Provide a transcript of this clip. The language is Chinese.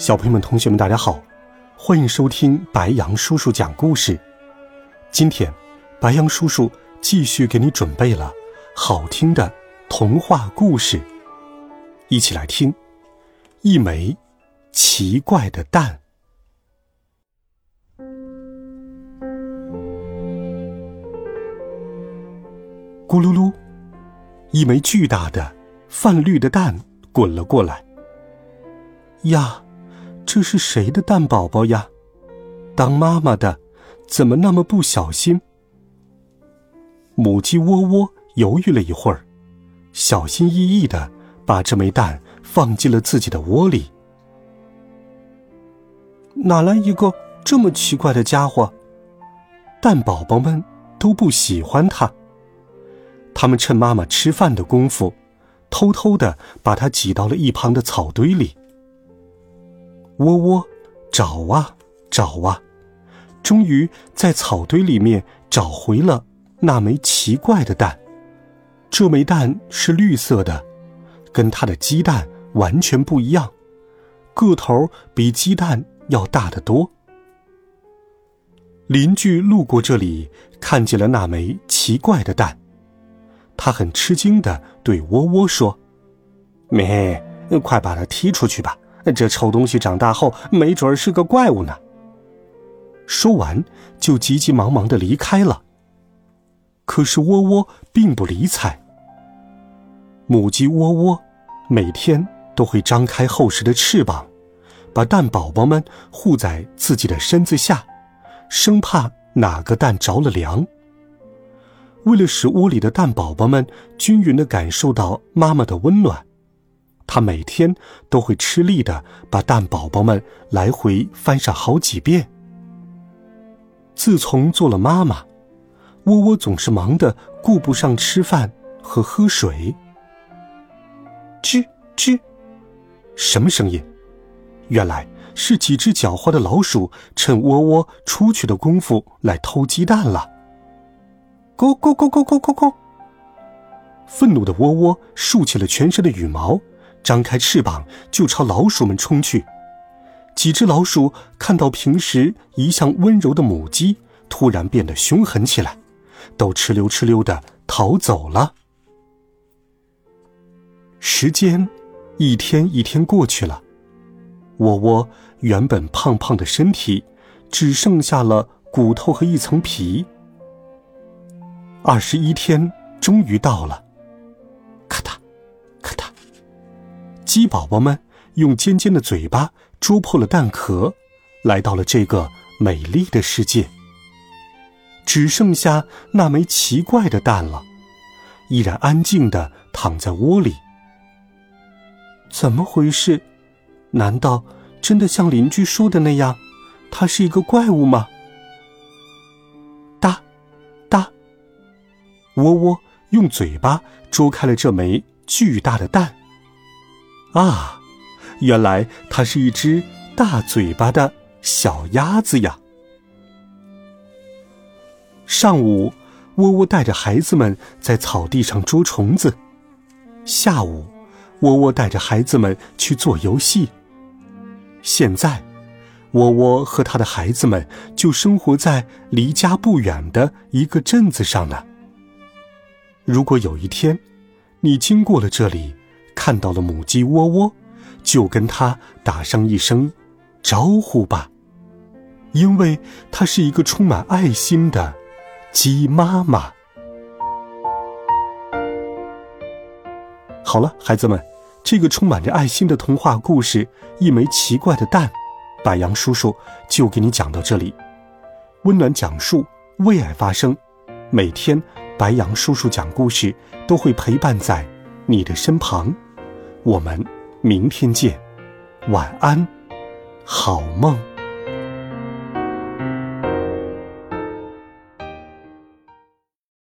小朋友们、同学们，大家好，欢迎收听白羊叔叔讲故事。今天，白羊叔叔继续给你准备了好听的童话故事，一起来听《一枚奇怪的蛋》。咕噜噜，一枚巨大的泛绿的蛋滚了过来。呀！这是谁的蛋宝宝呀？当妈妈的怎么那么不小心？母鸡窝窝犹豫了一会儿，小心翼翼的把这枚蛋放进了自己的窝里。哪来一个这么奇怪的家伙？蛋宝宝们都不喜欢它。他们趁妈妈吃饭的功夫，偷偷的把它挤到了一旁的草堆里。窝窝，找啊找啊，终于在草堆里面找回了那枚奇怪的蛋。这枚蛋是绿色的，跟它的鸡蛋完全不一样，个头比鸡蛋要大得多。邻居路过这里，看见了那枚奇怪的蛋，他很吃惊的对窝窝说：“咩，快把它踢出去吧。”这臭东西长大后，没准是个怪物呢。说完，就急急忙忙的离开了。可是窝窝并不理睬。母鸡窝窝每天都会张开厚实的翅膀，把蛋宝宝们护在自己的身子下，生怕哪个蛋着了凉。为了使窝里的蛋宝宝们均匀的感受到妈妈的温暖。他每天都会吃力的把蛋宝宝们来回翻上好几遍。自从做了妈妈，窝窝总是忙得顾不上吃饭和喝水。吱吱，什么声音？原来是几只狡猾的老鼠趁窝窝出去的功夫来偷鸡蛋了。咕咕咕咕咕咕咕！愤怒的窝窝竖起了全身的羽毛。张开翅膀就朝老鼠们冲去，几只老鼠看到平时一向温柔的母鸡突然变得凶狠起来，都哧溜哧溜的逃走了。时间一天一天过去了，窝窝原本胖胖的身体只剩下了骨头和一层皮。二十一天终于到了。鸡宝宝们用尖尖的嘴巴啄破了蛋壳，来到了这个美丽的世界。只剩下那枚奇怪的蛋了，依然安静的躺在窝里。怎么回事？难道真的像邻居说的那样，它是一个怪物吗？哒，哒，窝窝用嘴巴啄开了这枚巨大的蛋。啊，原来它是一只大嘴巴的小鸭子呀！上午，窝窝带着孩子们在草地上捉虫子；下午，窝窝带着孩子们去做游戏。现在，窝窝和他的孩子们就生活在离家不远的一个镇子上呢。如果有一天，你经过了这里，看到了母鸡窝窝，就跟它打上一声招呼吧，因为它是一个充满爱心的鸡妈妈。好了，孩子们，这个充满着爱心的童话故事《一枚奇怪的蛋》，白杨叔叔就给你讲到这里。温暖讲述，为爱发声，每天白杨叔叔讲故事都会陪伴在你的身旁。我们明天见，晚安，好梦。